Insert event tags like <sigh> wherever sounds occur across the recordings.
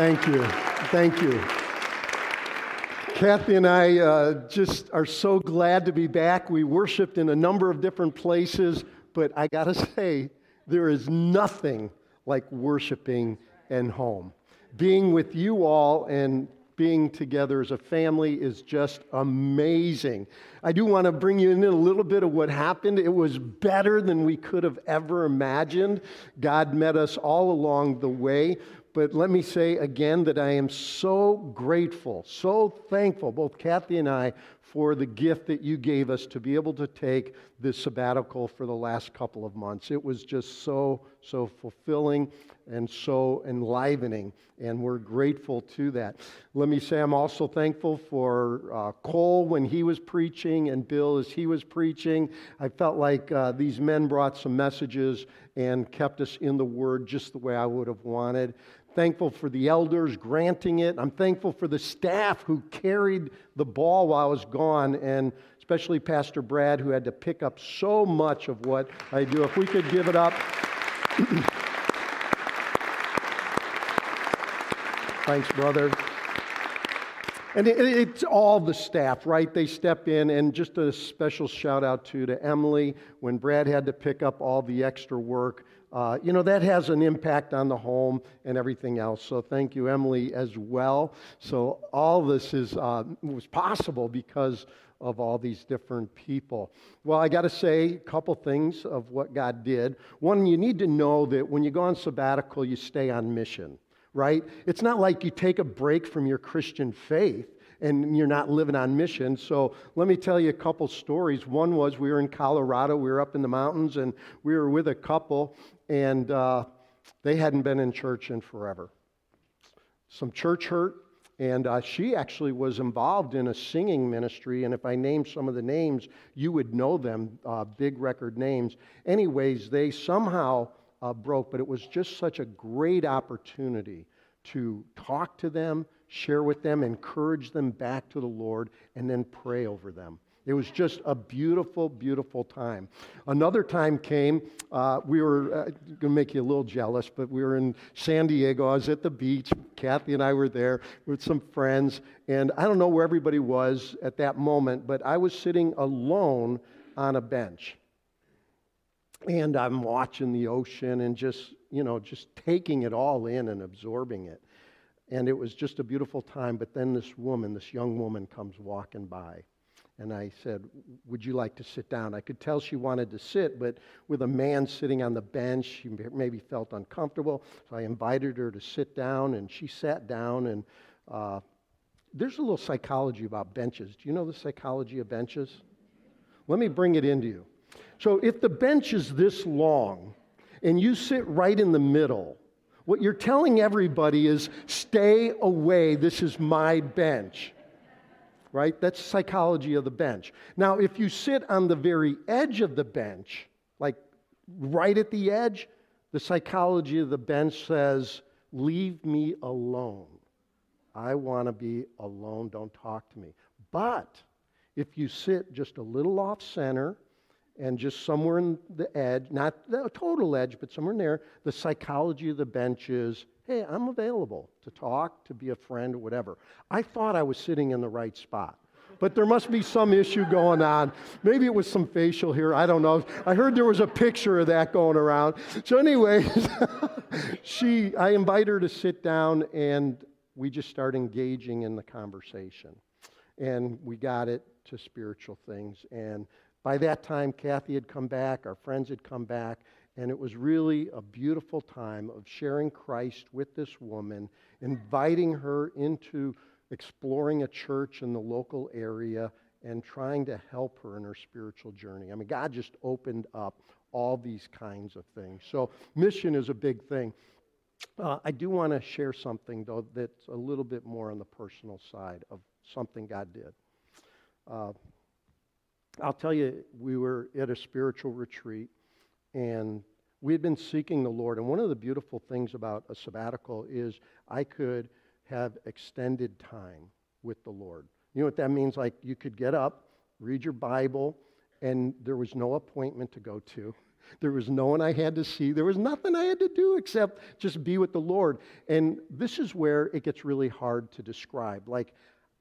Thank you. Thank you. Kathy and I uh, just are so glad to be back. We worshiped in a number of different places, but I got to <laughs> say, there is nothing like worshiping and home. Being with you all and being together as a family is just amazing. I do want to bring you in a little bit of what happened. It was better than we could have ever imagined. God met us all along the way. But let me say again that I am so grateful, so thankful, both Kathy and I, for the gift that you gave us to be able to take this sabbatical for the last couple of months. It was just so, so fulfilling and so enlivening, and we're grateful to that. Let me say I'm also thankful for uh, Cole when he was preaching and Bill as he was preaching. I felt like uh, these men brought some messages and kept us in the Word just the way I would have wanted thankful for the elders granting it. I'm thankful for the staff who carried the ball while I was gone, and especially Pastor Brad, who had to pick up so much of what I do. If we could give it up. <coughs> Thanks, brother. And it, it's all the staff, right? They step in, and just a special shout out to, to Emily when Brad had to pick up all the extra work. Uh, you know, that has an impact on the home and everything else. So thank you, Emily, as well. So all this is, uh, was possible because of all these different people. Well, I got to say a couple things of what God did. One, you need to know that when you go on sabbatical, you stay on mission, right? It's not like you take a break from your Christian faith and you're not living on mission. So let me tell you a couple stories. One was we were in Colorado, we were up in the mountains, and we were with a couple, and uh, they hadn't been in church in forever. Some church hurt, and uh, she actually was involved in a singing ministry. And if I name some of the names, you would know them, uh, big record names. Anyways, they somehow uh, broke, but it was just such a great opportunity to talk to them, share with them, encourage them back to the Lord, and then pray over them. It was just a beautiful, beautiful time. Another time came, uh, we were uh, going to make you a little jealous, but we were in San Diego. I was at the beach. Kathy and I were there with some friends. And I don't know where everybody was at that moment, but I was sitting alone on a bench. And I'm watching the ocean and just, you know, just taking it all in and absorbing it. And it was just a beautiful time. But then this woman, this young woman, comes walking by. And I said, Would you like to sit down? I could tell she wanted to sit, but with a man sitting on the bench, she maybe felt uncomfortable. So I invited her to sit down, and she sat down. And uh, there's a little psychology about benches. Do you know the psychology of benches? Let me bring it into you. So if the bench is this long, and you sit right in the middle, what you're telling everybody is stay away. This is my bench right? That's psychology of the bench. Now, if you sit on the very edge of the bench, like right at the edge, the psychology of the bench says, Leave me alone. I want to be alone. Don't talk to me. But if you sit just a little off center and just somewhere in the edge, not the total edge, but somewhere in there, the psychology of the bench is hey, I'm available to talk, to be a friend, whatever. I thought I was sitting in the right spot. But there must be some issue going on. Maybe it was some facial here. I don't know. I heard there was a picture of that going around. So, anyways, <laughs> she, I invite her to sit down and we just start engaging in the conversation. And we got it to spiritual things. And by that time, Kathy had come back, our friends had come back, and it was really a beautiful time of sharing Christ with this woman, inviting her into exploring a church in the local area and trying to help her in her spiritual journey. I mean, God just opened up all these kinds of things. So, mission is a big thing. Uh, I do want to share something, though, that's a little bit more on the personal side of something God did. Uh, I'll tell you, we were at a spiritual retreat and we had been seeking the Lord. And one of the beautiful things about a sabbatical is I could have extended time with the Lord. You know what that means? Like you could get up, read your Bible, and there was no appointment to go to. <laughs> There was no one I had to see. There was nothing I had to do except just be with the Lord. And this is where it gets really hard to describe. Like,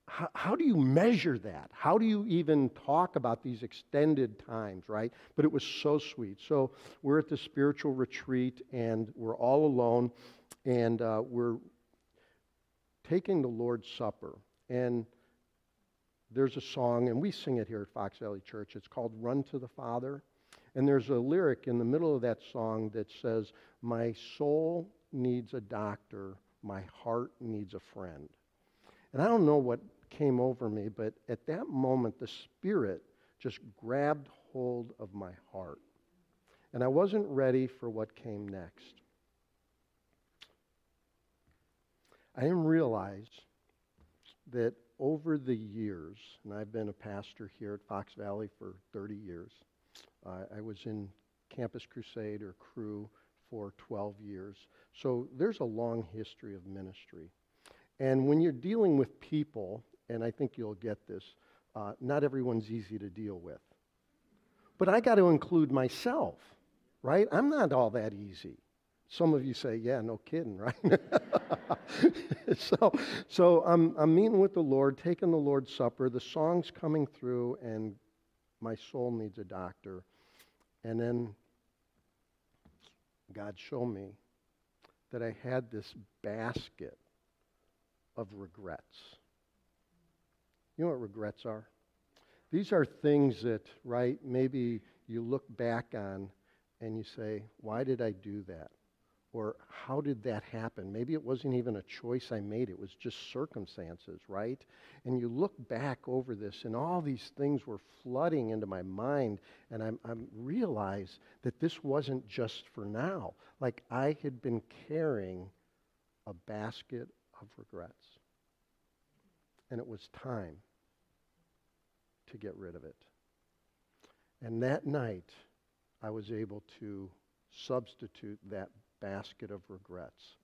how, how, do you measure that? How do you even talk about these extended times, right? But it was so sweet. So we're at the spiritual retreat and we're all alone and uh, we're taking the Lord's Supper. And there's a song, and we sing it here at Fox Valley Church. It's called Run to the Father. And there's a lyric in the middle of that song that says, My soul needs a doctor, my heart needs a friend. And I don't know what came over me, but at that moment, the Spirit just grabbed hold of my heart. And I wasn't ready for what came next. I didn't realize that over the years, and I've been a pastor here at Fox Valley for 30 years, uh, I was in Campus Crusade or Cru for 12 years. So there's a long history of ministry. And when you're dealing with people, and I think you'll get this, uh, not everyone's easy to deal with. But I got to include myself, right? I'm not all that easy. Some of you say, yeah, no kidding, <laughs> right? <laughs> so so I'm, I'm meeting with the Lord, taking the Lord's Supper. The song's coming through, and my soul needs a doctor. And then God showed me that I had this basket of regrets. You know what regrets are? These are things that, right, maybe you look back on and you say, why did I do that? Or how did that happen? Maybe it wasn't even a choice I made, it was just circumstances, right? And you look back over this, and all these things were flooding into my mind, and I I'm realized that this wasn't just for now. Like I had been carrying a basket of regrets. And it was time to get rid of it. And that night, I was able to substitute that basket of regrets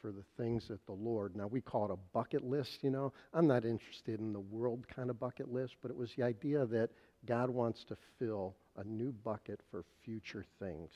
for the things that the Lord, now we call it a bucket list, you know. I'm not interested in the world kind of bucket list, but it was the idea that God wants to fill a new bucket for future things.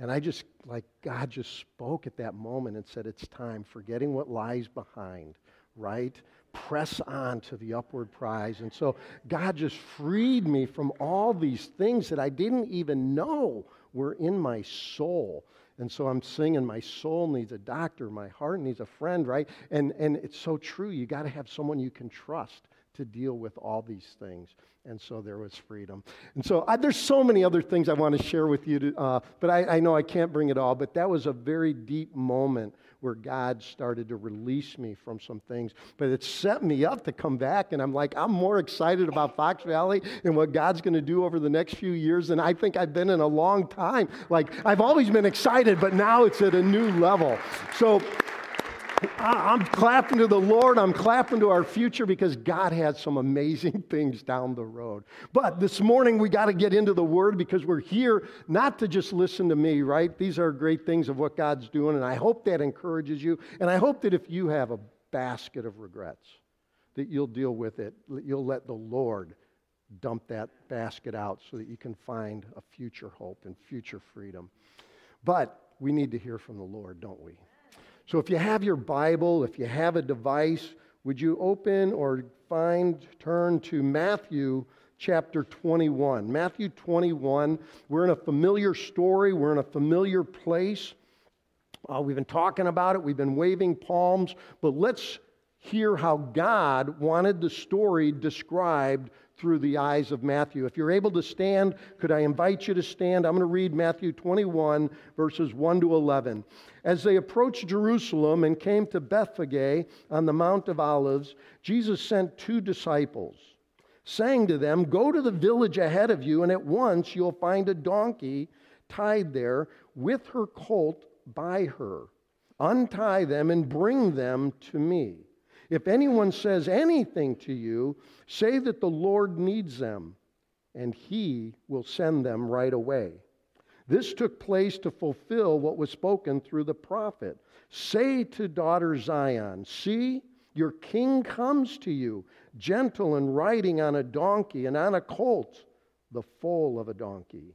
And I just, like, God just spoke at that moment and said, It's time, forgetting what lies behind, right? Press on to the upward prize. And so God just freed me from all these things that I didn't even know were in my soul. And so I'm singing, my soul needs a doctor, my heart needs a friend, right? And, and it's so true. You got to have someone you can trust to deal with all these things. And so there was freedom. And so I, there's so many other things I want to share with you, to, uh, but I, I know I can't bring it all. But that was a very deep moment where God started to release me from some things. But it set me up to come back, and I'm like, I'm more excited about Fox Valley and what God's going to do over the next few years than I think I've been in a long time. Like, I've always been excited, but now it's at a new level. So, I'm clapping to the Lord. I'm clapping to our future because God has some amazing <laughs> things down the road. But this morning, we got to get into the Word because we're here not to just listen to me, right? These are great things of what God's doing, and I hope that encourages you. And I hope that if you have a basket of regrets, that you'll deal with it. You'll let the Lord dump that basket out so that you can find a future hope and future freedom. But we need to hear from the Lord, don't we? So if you have your Bible, if you have a device, would you open or find, turn to Matthew chapter 21? Matthew 21, we're in a familiar story, we're in a familiar place. Uh, we've been talking about it, we've been waving palms, but let's hear how God wanted the story described through the eyes of Matthew. If you're able to stand, could I invite you to stand? I'm going to read Matthew 21, verses 1 to 11. As they approached Jerusalem and came to Bethphage on the Mount of Olives, Jesus sent two disciples, saying to them, Go to the village ahead of you, and at once you'll find a donkey tied there with her colt by her. Untie them and bring them to me. If anyone says anything to you, say that the Lord needs them, and he will send them right away. This took place to fulfill what was spoken through the prophet. Say to daughter Zion, See, your king comes to you, gentle and riding on a donkey and on a colt, the foal of a donkey.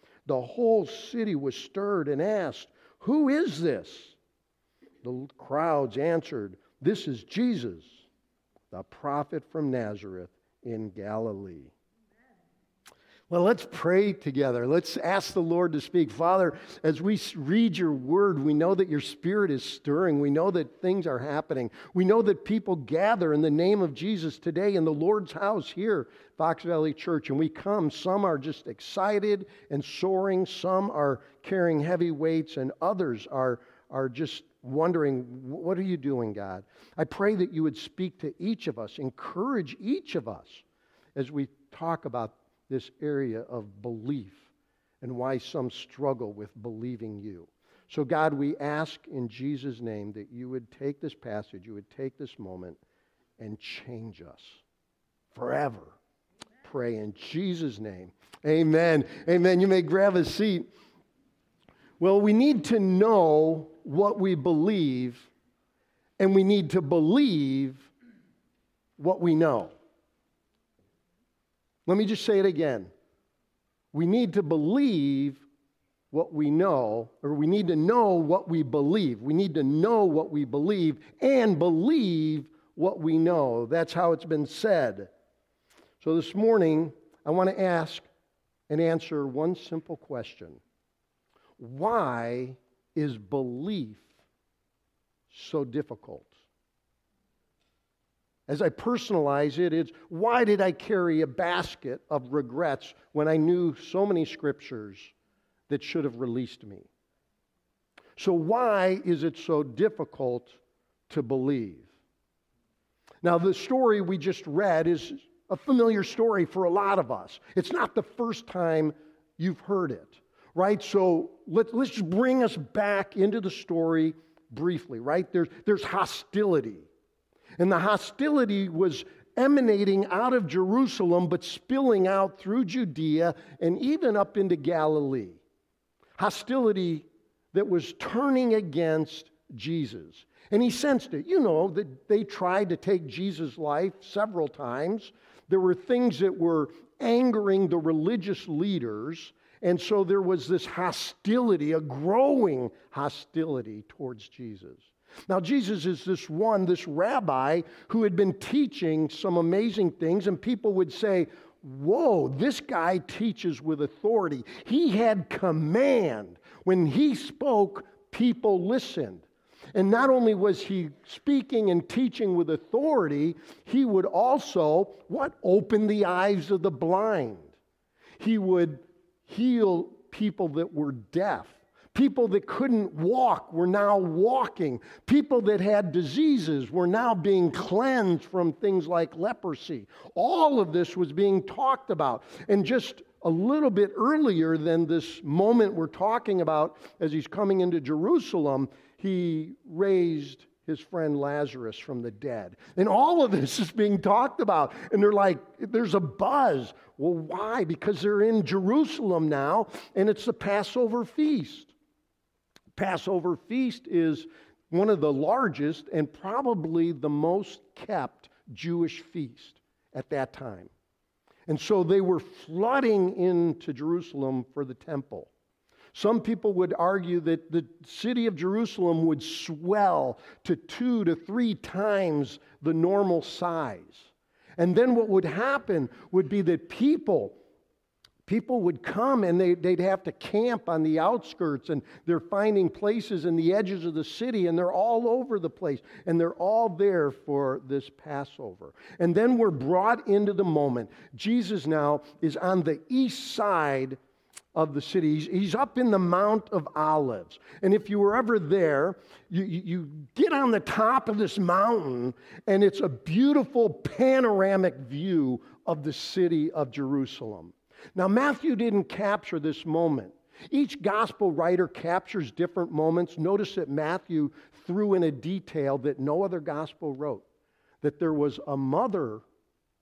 the whole city was stirred and asked, Who is this? The crowds answered, This is Jesus, the prophet from Nazareth in Galilee. Well, let's pray together. Let's ask the Lord to speak. Father, as we read your word, we know that your spirit is stirring. We know that things are happening. We know that people gather in the name of Jesus today in the Lord's house here, Fox Valley Church. And we come. Some are just excited and soaring, some are carrying heavy weights, and others are, are just wondering, what are you doing, God? I pray that you would speak to each of us, encourage each of us as we talk about this area of belief and why some struggle with believing you. So, God, we ask in Jesus' name that you would take this passage, you would take this moment and change us forever. Pray in Jesus' name. Amen. Amen. You may grab a seat. Well, we need to know what we believe, and we need to believe what we know. Let me just say it again. We need to believe what we know, or we need to know what we believe. We need to know what we believe and believe what we know. That's how it's been said. So this morning, I want to ask and answer one simple question Why is belief so difficult? As I personalize it, it's why did I carry a basket of regrets when I knew so many scriptures that should have released me? So, why is it so difficult to believe? Now, the story we just read is a familiar story for a lot of us. It's not the first time you've heard it, right? So, let, let's just bring us back into the story briefly, right? There's, there's hostility and the hostility was emanating out of Jerusalem, but spilling out through Judea and even up into Galilee. Hostility that was turning against Jesus. And he sensed it. You know that they tried to take Jesus' life several times. There were things that were angering the religious leaders. And so there was this hostility, a growing hostility towards Jesus. Now, Jesus is this one, this rabbi, who had been teaching some amazing things, and people would say, Whoa, this guy teaches with authority. He had command. When he spoke, people listened. And not only was he speaking and teaching with authority, he would also, what? Open the eyes of the blind. He would heal people that were deaf. People that couldn't walk were now walking. People that had diseases were now being cleansed from things like leprosy. All of this was being talked about. And just a little bit earlier than this moment we're talking about as he's coming into Jerusalem, he raised his friend Lazarus from the dead. And all of this is being talked about. And they're like, there's a buzz. Well, why? Because they're in Jerusalem now, and it's the Passover feast. Passover feast is one of the largest and probably the most kept Jewish feast at that time. And so they were flooding into Jerusalem for the temple. Some people would argue that the city of Jerusalem would swell to two to three times the normal size. And then what would happen would be that people people would come and they, would have to camp on the outskirts and they're finding places in the edges of the city and they're all over the place and they're all there for this passover and then we're brought into the moment jesus now is on the east side of the city. He's, he's, up in the Mount of Olives. And if you were ever there, you, you, you, get on the top of this mountain, and it's a beautiful panoramic view of the city of Jerusalem. Now, Matthew didn't capture this moment. Each gospel writer captures different moments. Notice that Matthew threw in a detail that no other gospel wrote that there was a mother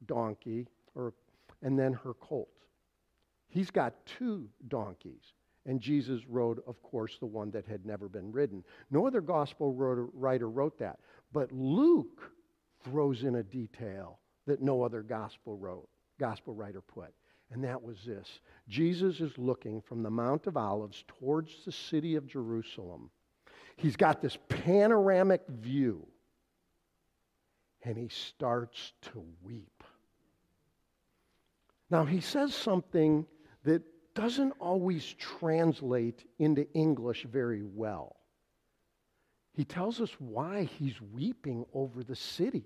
donkey or, and then her colt. He's got two donkeys. And Jesus rode, of course, the one that had never been ridden. No other gospel writer wrote that. But Luke throws in a detail that no other gospel wrote, gospel writer put. And that was this. Jesus is looking from the Mount of Olives towards the city of Jerusalem. He's got this panoramic view. And he starts to weep. Now, he says something that doesn't always translate into English very well. He tells us why he's weeping over the city.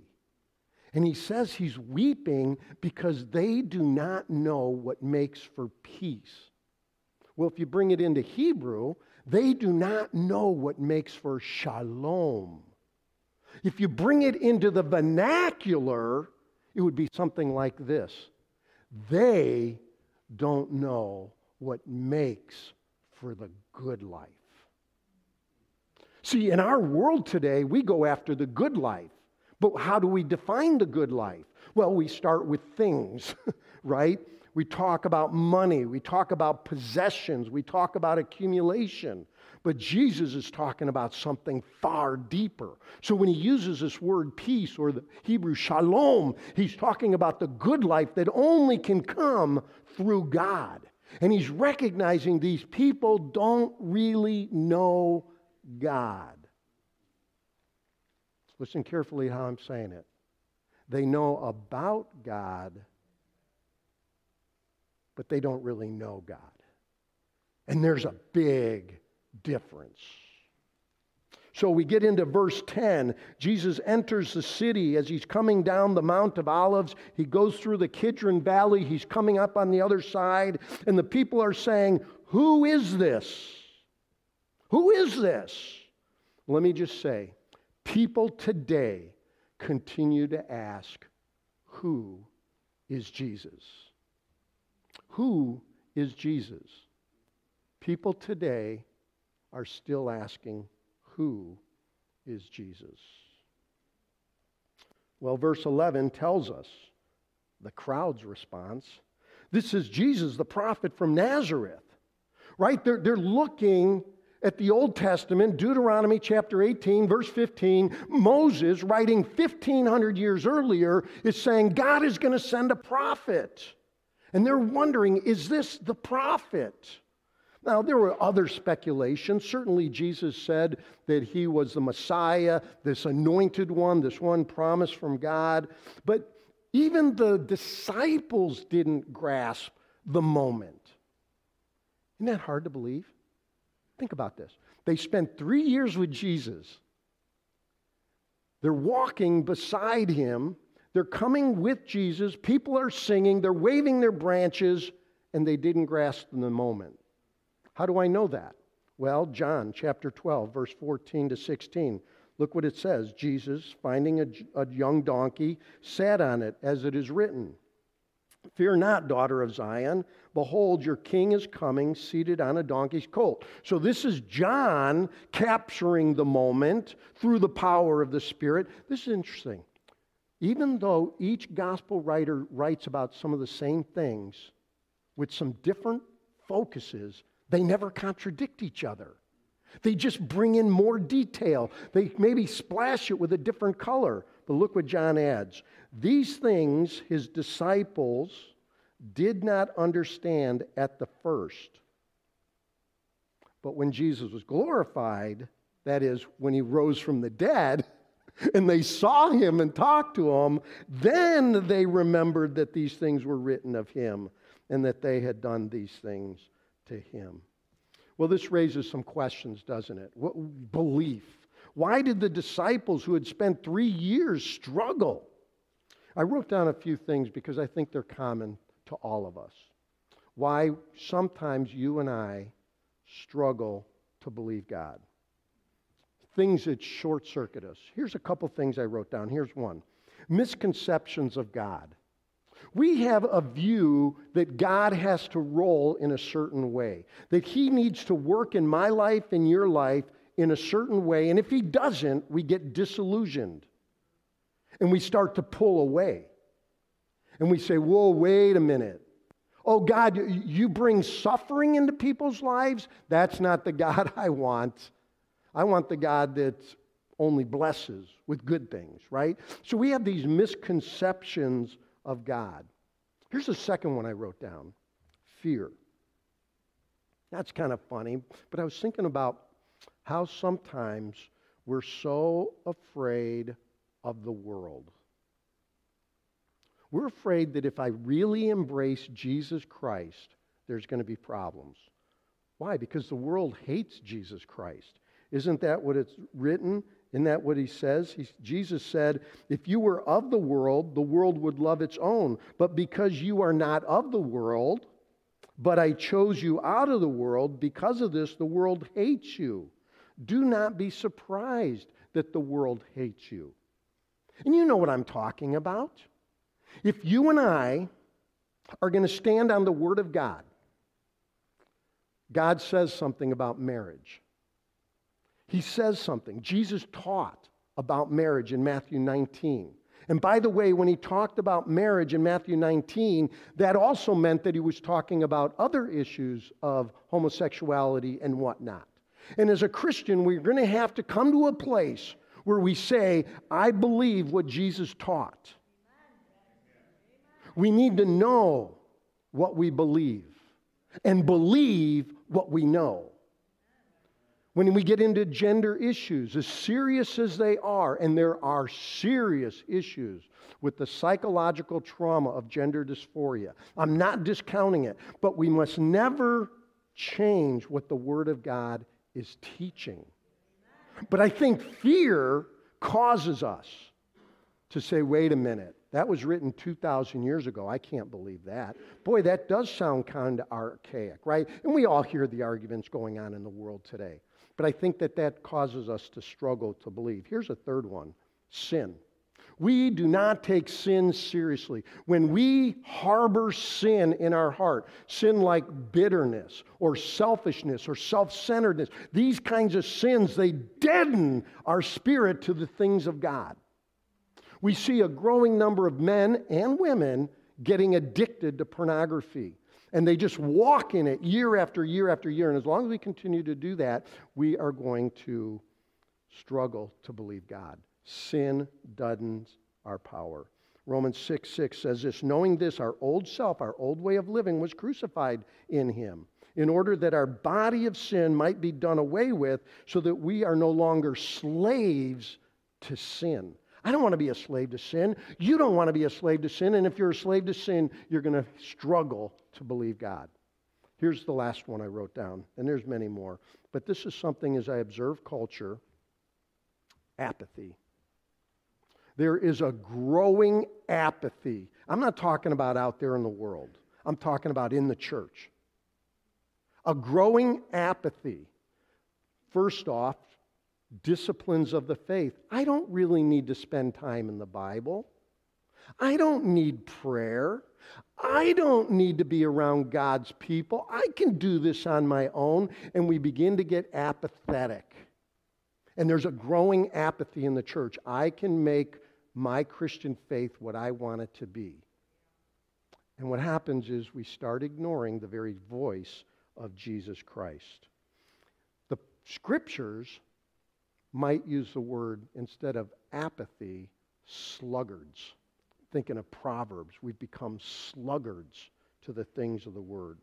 And he says he's weeping because they do not know what makes for peace. Well, if you bring it into Hebrew, they do not know what makes for shalom. If you bring it into the vernacular, it would be something like this They don't know what makes for the good life. See, in our world today, we go after the good life. But how do we define the good life? Well, we start with things, <laughs> right? We talk about money, we talk about possessions, we talk about accumulation. But Jesus is talking about something far deeper. So when he uses this word peace or the Hebrew shalom, he's talking about the good life that only can come through God. And he's recognizing these people don't really know God. Listen carefully how I'm saying it. They know about God, but they don't really know God. And there's a big difference. So we get into verse 10. Jesus enters the city as he's coming down the Mount of Olives. He goes through the Kidron Valley. He's coming up on the other side. And the people are saying, Who is this? Who is this? Let me just say, people today continue to ask, Who is Jesus? Who is Jesus? People today are still asking, who is Jesus? Well, verse 11 tells us the crowd's response. This is Jesus, the prophet from Nazareth, right? They're, they're looking at the Old Testament, Deuteronomy chapter 18, verse 15. Moses, writing 1,500 years earlier, is saying God is going to send a prophet. And they're wondering, is this the prophet? Now, there were other speculations. Certainly, Jesus said that he was the Messiah, this anointed one, this one promised from God. But even the disciples didn't grasp the moment. Isn't that hard to believe? Think about this. They spent three years with Jesus. They're walking beside him. They're coming with Jesus. People are singing. They're waving their branches, and they didn't grasp the moment. How do I know that? Well, John chapter 12, verse 14 to 16. Look what it says Jesus, finding a, a, young donkey, sat on it, as it is written Fear not, daughter of Zion. Behold, your king is coming, seated on a donkey's colt. So, this is John capturing the moment through the power of the Spirit. This is interesting. Even though each gospel writer writes about some of the same things with some different focuses, they never contradict each other. They just bring in more detail. They maybe splash it with a different color. But look what John adds. These things his disciples did not understand at the first. But when Jesus was glorified, that is, when he rose from the dead, <laughs> and they saw him and talked to him, then they remembered that these things were written of him and that they had done these things to him. Well, this raises some questions, doesn't it? What, belief. Why did the disciples who had spent three years struggle? I wrote down a few things because I think they're common to all of us. Why sometimes you and I struggle to believe God. Things that short circuit us. Here's a couple things I wrote down. Here's one misconceptions of God. We have a view that God has to roll in a certain way, that He needs to work in my life and your life in a certain way. And if He doesn't, we get disillusioned and we start to pull away. And we say, Whoa, wait a minute. Oh, God, you bring suffering into people's lives? That's not the <laughs> God I want. I want the God that only blesses with good things, right? So we have these misconceptions of God. Here's the second one I wrote down fear. That's kind of funny, but I was thinking about how sometimes we're so afraid of the world. We're afraid that if I really embrace Jesus Christ, there's going to be problems. Why? Because the world hates Jesus Christ. Isn't that what it's written? Isn't that what he says? He, Jesus said, If you were of the world, the world would love its own. But because you are not of the world, but I chose you out of the world, because of this, the world hates you. Do not be surprised that the world hates you. And you know what I'm talking about. If you and I are going to stand on the Word of God, God says something about marriage. He says something. Jesus taught about marriage in Matthew 19. And by the way, when he talked about marriage in Matthew 19, that also meant that he was talking about other issues of homosexuality and whatnot. And as a Christian, we're going to have to come to a place where we say, I believe what Jesus taught. We need to know what we believe and believe what we know. When we get into gender issues, as serious as they are, and there are serious issues with the psychological trauma of gender dysphoria, I'm not discounting it, but we must never change what the Word of God is teaching. But I think fear causes us to say, wait a minute, that was written 2,000 years ago. I can't believe that. Boy, that does sound kind of archaic, right? And we all hear the arguments going on in the world today. But I think that that causes us to struggle to believe. Here's a third one sin. We do not take sin seriously. When we harbor sin in our heart, sin like bitterness or selfishness or self centeredness, these kinds of sins, they deaden our spirit to the things of God we see a growing number of men and women getting addicted to pornography. And they just walk in it year after year after year. And as long as we continue to do that, we are going to struggle to believe God. Sin deadens our power. Romans 6 6 says this Knowing this, our old self, our old way of living, was crucified in him, in order that our body of sin might be done away with, so that we are no longer slaves to sin. I don't want to be a slave to sin. You don't want to be a slave to sin. And if you're a slave to sin, you're going to struggle to believe God. Here's the last one I wrote down, and there's many more. But this is something as I observe culture apathy. There is a growing apathy. I'm not talking about out there in the world, I'm talking about in the church. A growing apathy. First off, disciplines of the faith. I don't really need to spend time in the Bible. I don't need prayer. I don't need to be around God's people. I can do this on my own. And we begin to get apathetic. And there's a growing apathy in the church. I can make my Christian faith what I want it to be. And what happens is we start ignoring the very voice of Jesus Christ. The scriptures might use the word, instead of apathy, sluggards. Thinking of Proverbs, we've become sluggards to the things of the word.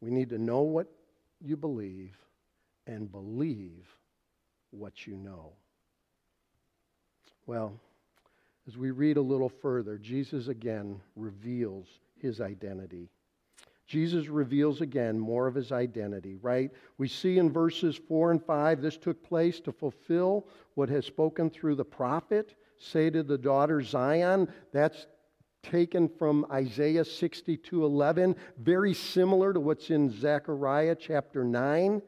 We need to know what you believe and believe what you know. Well, as we read a little further, Jesus again reveals his identity. Jesus reveals again more of his identity, right? We see in verses 4 and 5 this took place to fulfill what has spoken through the prophet. Say to the daughter Zion, that's taken from Isaiah 62 11, very similar to what's in Zechariah chapter 9.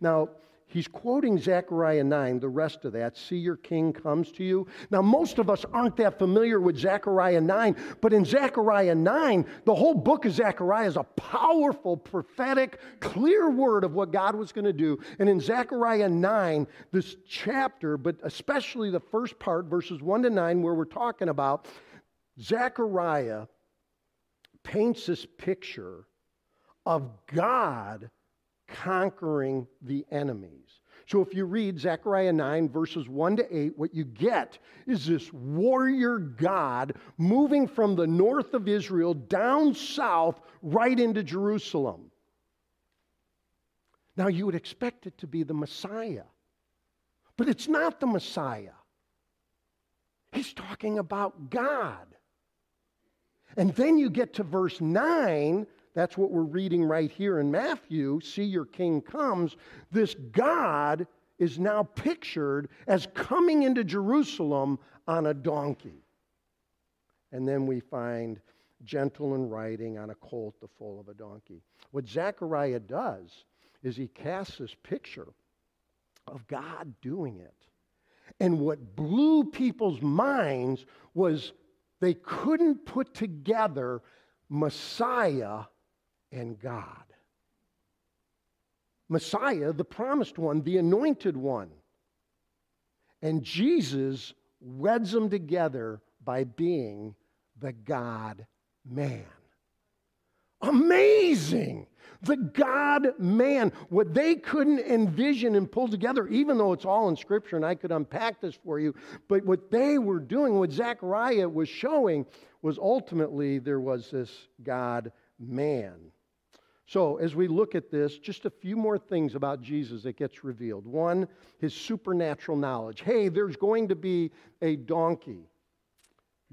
Now, He's quoting Zechariah 9, the rest of that. See, your king comes to you. Now, most of us aren't that familiar with Zechariah 9, but in Zechariah 9, the whole book of Zechariah is a powerful, prophetic, clear word of what God was going to do. And in Zechariah 9, this chapter, but especially the first part, verses 1 to 9, where we're talking about, Zechariah paints this picture of God conquering the enemies. So if you read Zechariah 9, verses 1 to 8, what you get is this warrior God moving from the north of Israel down south right into Jerusalem. Now you would expect it to be the Messiah, but it's not the Messiah. He's talking about God. And then you get to verse 9, that's what we're reading right here in Matthew. See, your king comes. This God is now pictured as coming into Jerusalem on a donkey. And then we find gentle and riding on a colt, the foal of a donkey. What Zechariah does is he casts this picture of God doing it. And what blew people's minds was they couldn't put together Messiah and God. Messiah, the promised one, the anointed one. And Jesus weds them together by being the God man. Amazing! The God man. What they couldn't envision and pull together, even though it's all in Scripture, and I could unpack this for you, but what they were doing, what Zechariah was showing, was ultimately there was this God man. So, as we look at this, just a few more things about Jesus that gets revealed. One, his supernatural knowledge. Hey, there's going to be a donkey.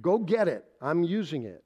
Go get it. I'm using it.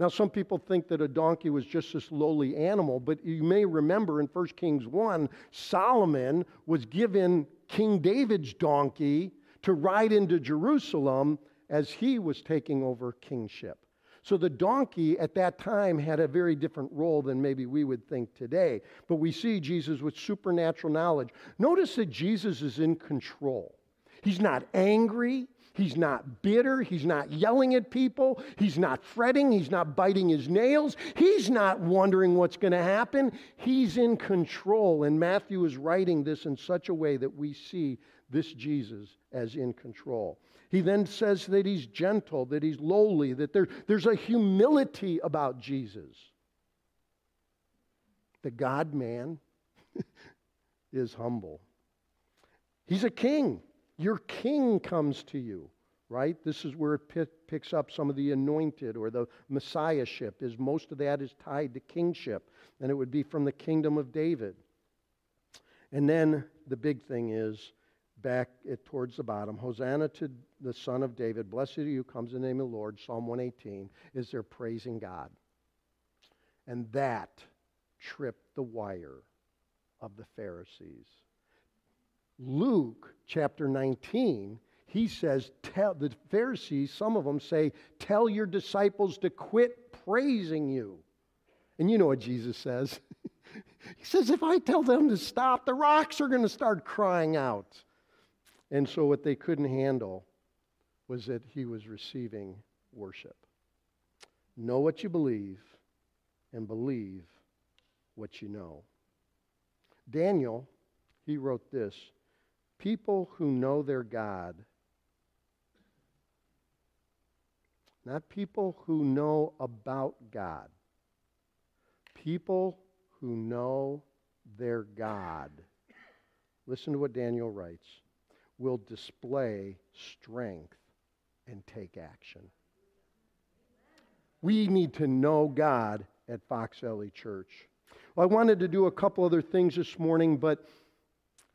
Now, some people think that a donkey was just this lowly animal, but you may remember in 1 Kings 1, Solomon was given King David's donkey to ride into Jerusalem as he was taking over kingship. So the donkey at that time had a very different role than maybe we would think today. But we see Jesus with supernatural knowledge. Notice that Jesus is in control. He's not angry. He's not bitter. He's not yelling at people. He's not fretting. He's not biting his nails. He's not wondering what's going to happen. He's in control. And Matthew is writing this in such a way that we see this Jesus as in control. He then says that he's gentle, that he's lowly, that there, there's a humility about Jesus. The God man <laughs> is humble. He's a king. Your king comes to you, right? This is where it picks up some of the anointed or the messiahship, is most of that is tied to kingship, and it would be from the kingdom of David. And then the big thing is back it towards the bottom. Hosanna to the Son of David. Blessed are you, comes in the name of the Lord. Psalm 118 is they're praising God. And that tripped the wire of the Pharisees. Luke chapter 19, he says, tell the Pharisees, some of them say, tell your disciples to quit praising you. And you know what Jesus says. <laughs> he says, if I tell them to stop, the rocks are going to start crying out. And so, what they couldn't handle was that he was receiving worship. Know what you believe and believe what you know. Daniel, he wrote this People who know their God, not people who know about God, people who know their God. Listen to what Daniel writes will display strength and take action. We need to know God at Fox Valley Church. Well, I wanted to do a couple other things this morning, but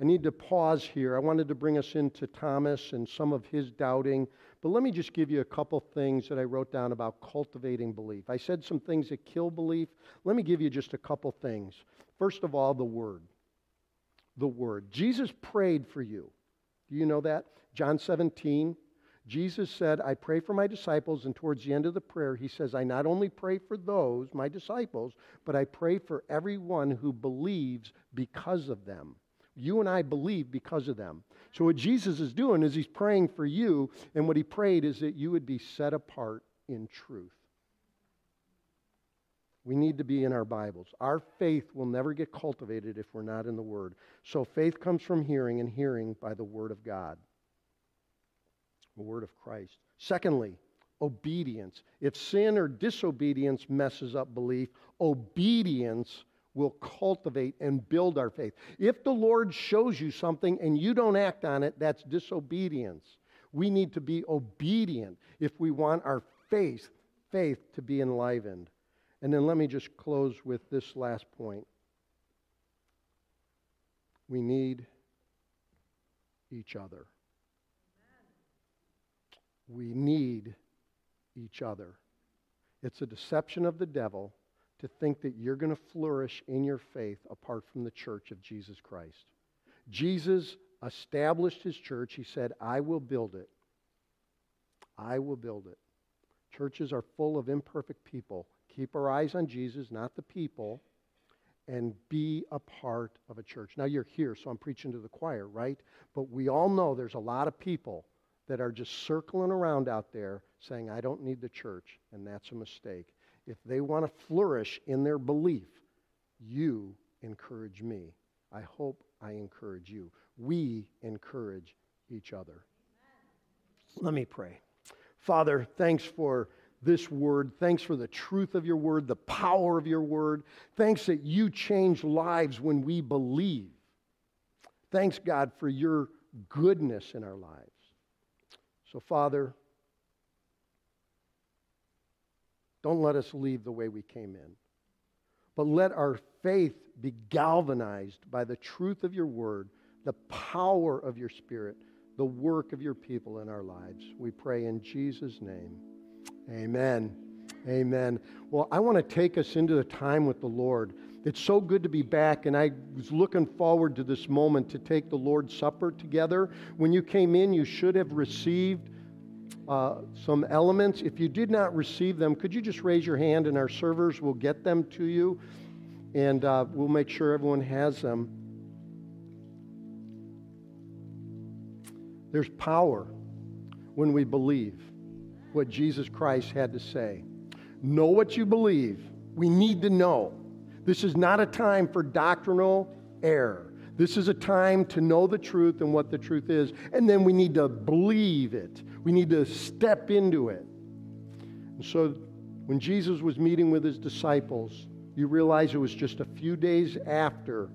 I need to pause here. I wanted to bring us into Thomas and some of his doubting, but let me just give you a couple things that I wrote down about cultivating belief. I said some things that kill belief. Let me give you just a couple things. First of all, the Word. The Word. Jesus prayed for you. Do you know that? John 17, Jesus said, I pray for my disciples, and towards the end of the prayer, he says, I not only pray for those, my disciples, but I pray for everyone who believes because of them. You and I believe because of them. So, what Jesus is doing is he's praying for you, and what he prayed is that you would be set apart in truth. We need to be in our Bibles. Our faith will never get cultivated if we're not in the Word. So, faith comes from hearing, and hearing by the Word of God, the Word of Christ. Secondly, obedience. If sin or disobedience messes up belief, obedience will cultivate and build our faith. If the Lord shows you something and you don't act on it, that's disobedience. We need to be obedient if we want our faith, faith to be enlivened. And then let me just close with this last point. We need each other. We need each other. It's a deception of the devil to think that you're going to flourish in your faith apart from the church of Jesus Christ. Jesus established his church. He said, I will build it. I will build it. Churches are full of imperfect people. Keep our eyes on Jesus, not the people, and be a part of a church. Now, you're here, so I'm preaching to the choir, right? But we all know there's a lot of people that are just circling around out there saying, I don't need the church, and that's a mistake. If they want to flourish in their belief, you encourage me. I hope I encourage you. We encourage each other. Let me pray. Father, thanks for this word. Thanks for the truth of your word, the power of your word. Thanks that you change lives when we believe. Thanks, God, for your goodness in our lives. So, Father, don't let us leave the way we came in, but let our faith be galvanized by the truth of your word, the power of your spirit, the work of your people in our lives. We pray in Jesus' name. Amen. Amen. Well, I want to take us into the time with the Lord. It's so good to be back, and I was looking forward to this moment to take the Lord's Supper together. When you came in, you should have received uh, some elements. If you did not receive them, could you just raise your hand, and our servers will get them to you, and uh, we'll make sure everyone has them. There's power when we believe what Jesus Christ had to say. Know what you believe. We need to know. This is not a time for doctrinal error. This is a time to know the truth and what the truth is, and then we need to believe it. We need to step into it. And so, when Jesus was meeting with his disciples, you realize it was just a few days after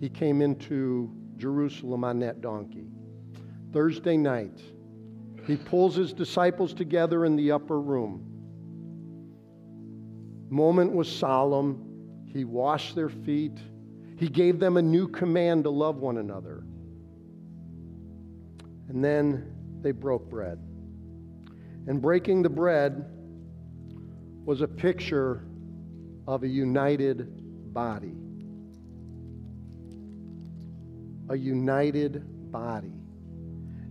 he came into Jerusalem on that donkey. Thursday night, he pulls his disciples together in the upper room. Moment was solemn. He washed their feet. He gave them a new command to love one another. And then they broke bread. And breaking the bread was a picture of a united body. A united body.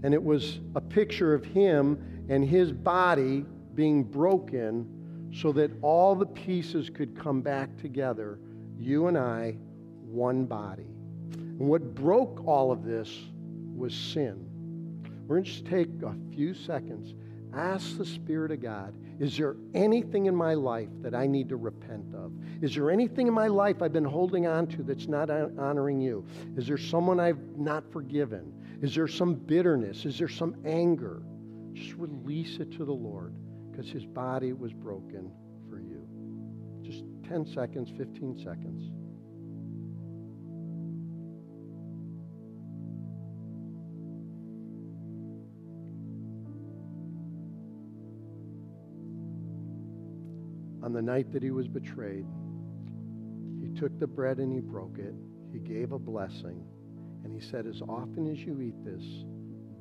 And it was a picture of him and his body being broken so that all the pieces could come back together. You and I, one body. And what broke all of this was sin. We're going to just take a few seconds, ask the Spirit of God, is there anything in my life that I need to repent of? Is there anything in my life I've been holding on to that's not honoring you? Is there someone I've not forgiven? Is there some bitterness? Is there some anger? Just release it to the Lord because his body was broken for you. Just 10 seconds, 15 seconds. On the night that he was betrayed, he took the bread and he broke it. He gave a blessing. And he said, As often as you eat this,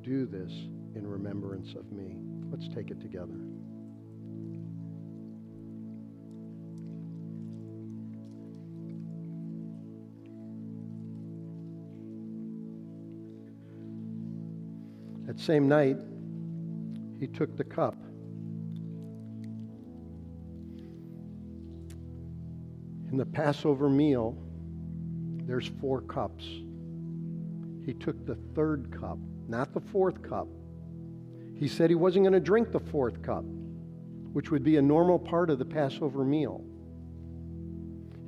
do this in remembrance of me. Let's take it together. That same night, he took the cup. Passover meal, there's four cups. he took the third cup, not the fourth cup. He said he wasn't going to drink the fourth cup, which would be a normal part of the Passover meal.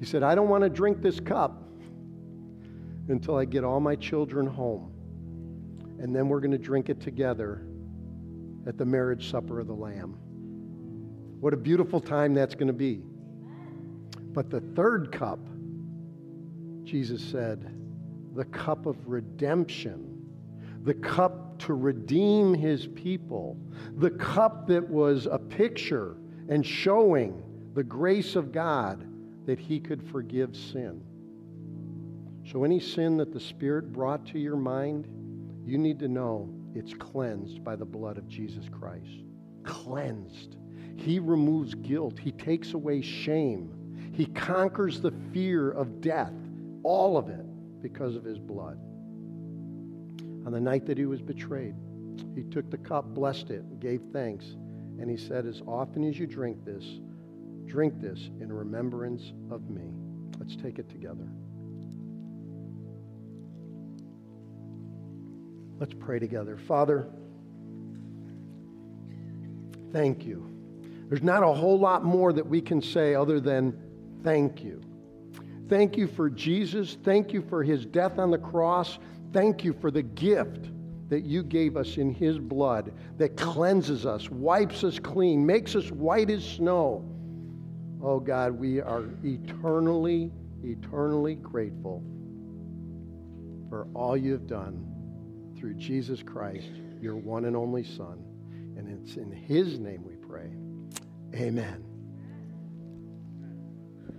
He said, I don't want to drink this cup until I get all my children home. And then we're going to drink it together at the marriage supper of the Lamb. What a beautiful time that's going to be. But the third cup, Jesus said, the cup of redemption, the cup to redeem his people, the cup that was a picture and showing the grace of God that he could forgive sin. So, any sin that the Spirit brought to your mind, you need to know it's cleansed by the blood of Jesus Christ. Cleansed. He removes guilt, He takes away shame, He conquers the fear of death, all of it because of His blood. On the night that He was betrayed, He took the cup, blessed it, gave thanks, and He said, As often as you drink this, drink this in remembrance of me. Let's take it together. Let's pray together. Father, thank you. There's not a whole lot more that we can say other than thank you. Thank you for Jesus. Thank you for his death on the cross. Thank you for the gift that you gave us in his blood that cleanses us, wipes us clean, makes us white as snow. Oh God, we are eternally, eternally grateful for all you've done through Jesus Christ, your one and only Son. And it's in His name we pray. Amen.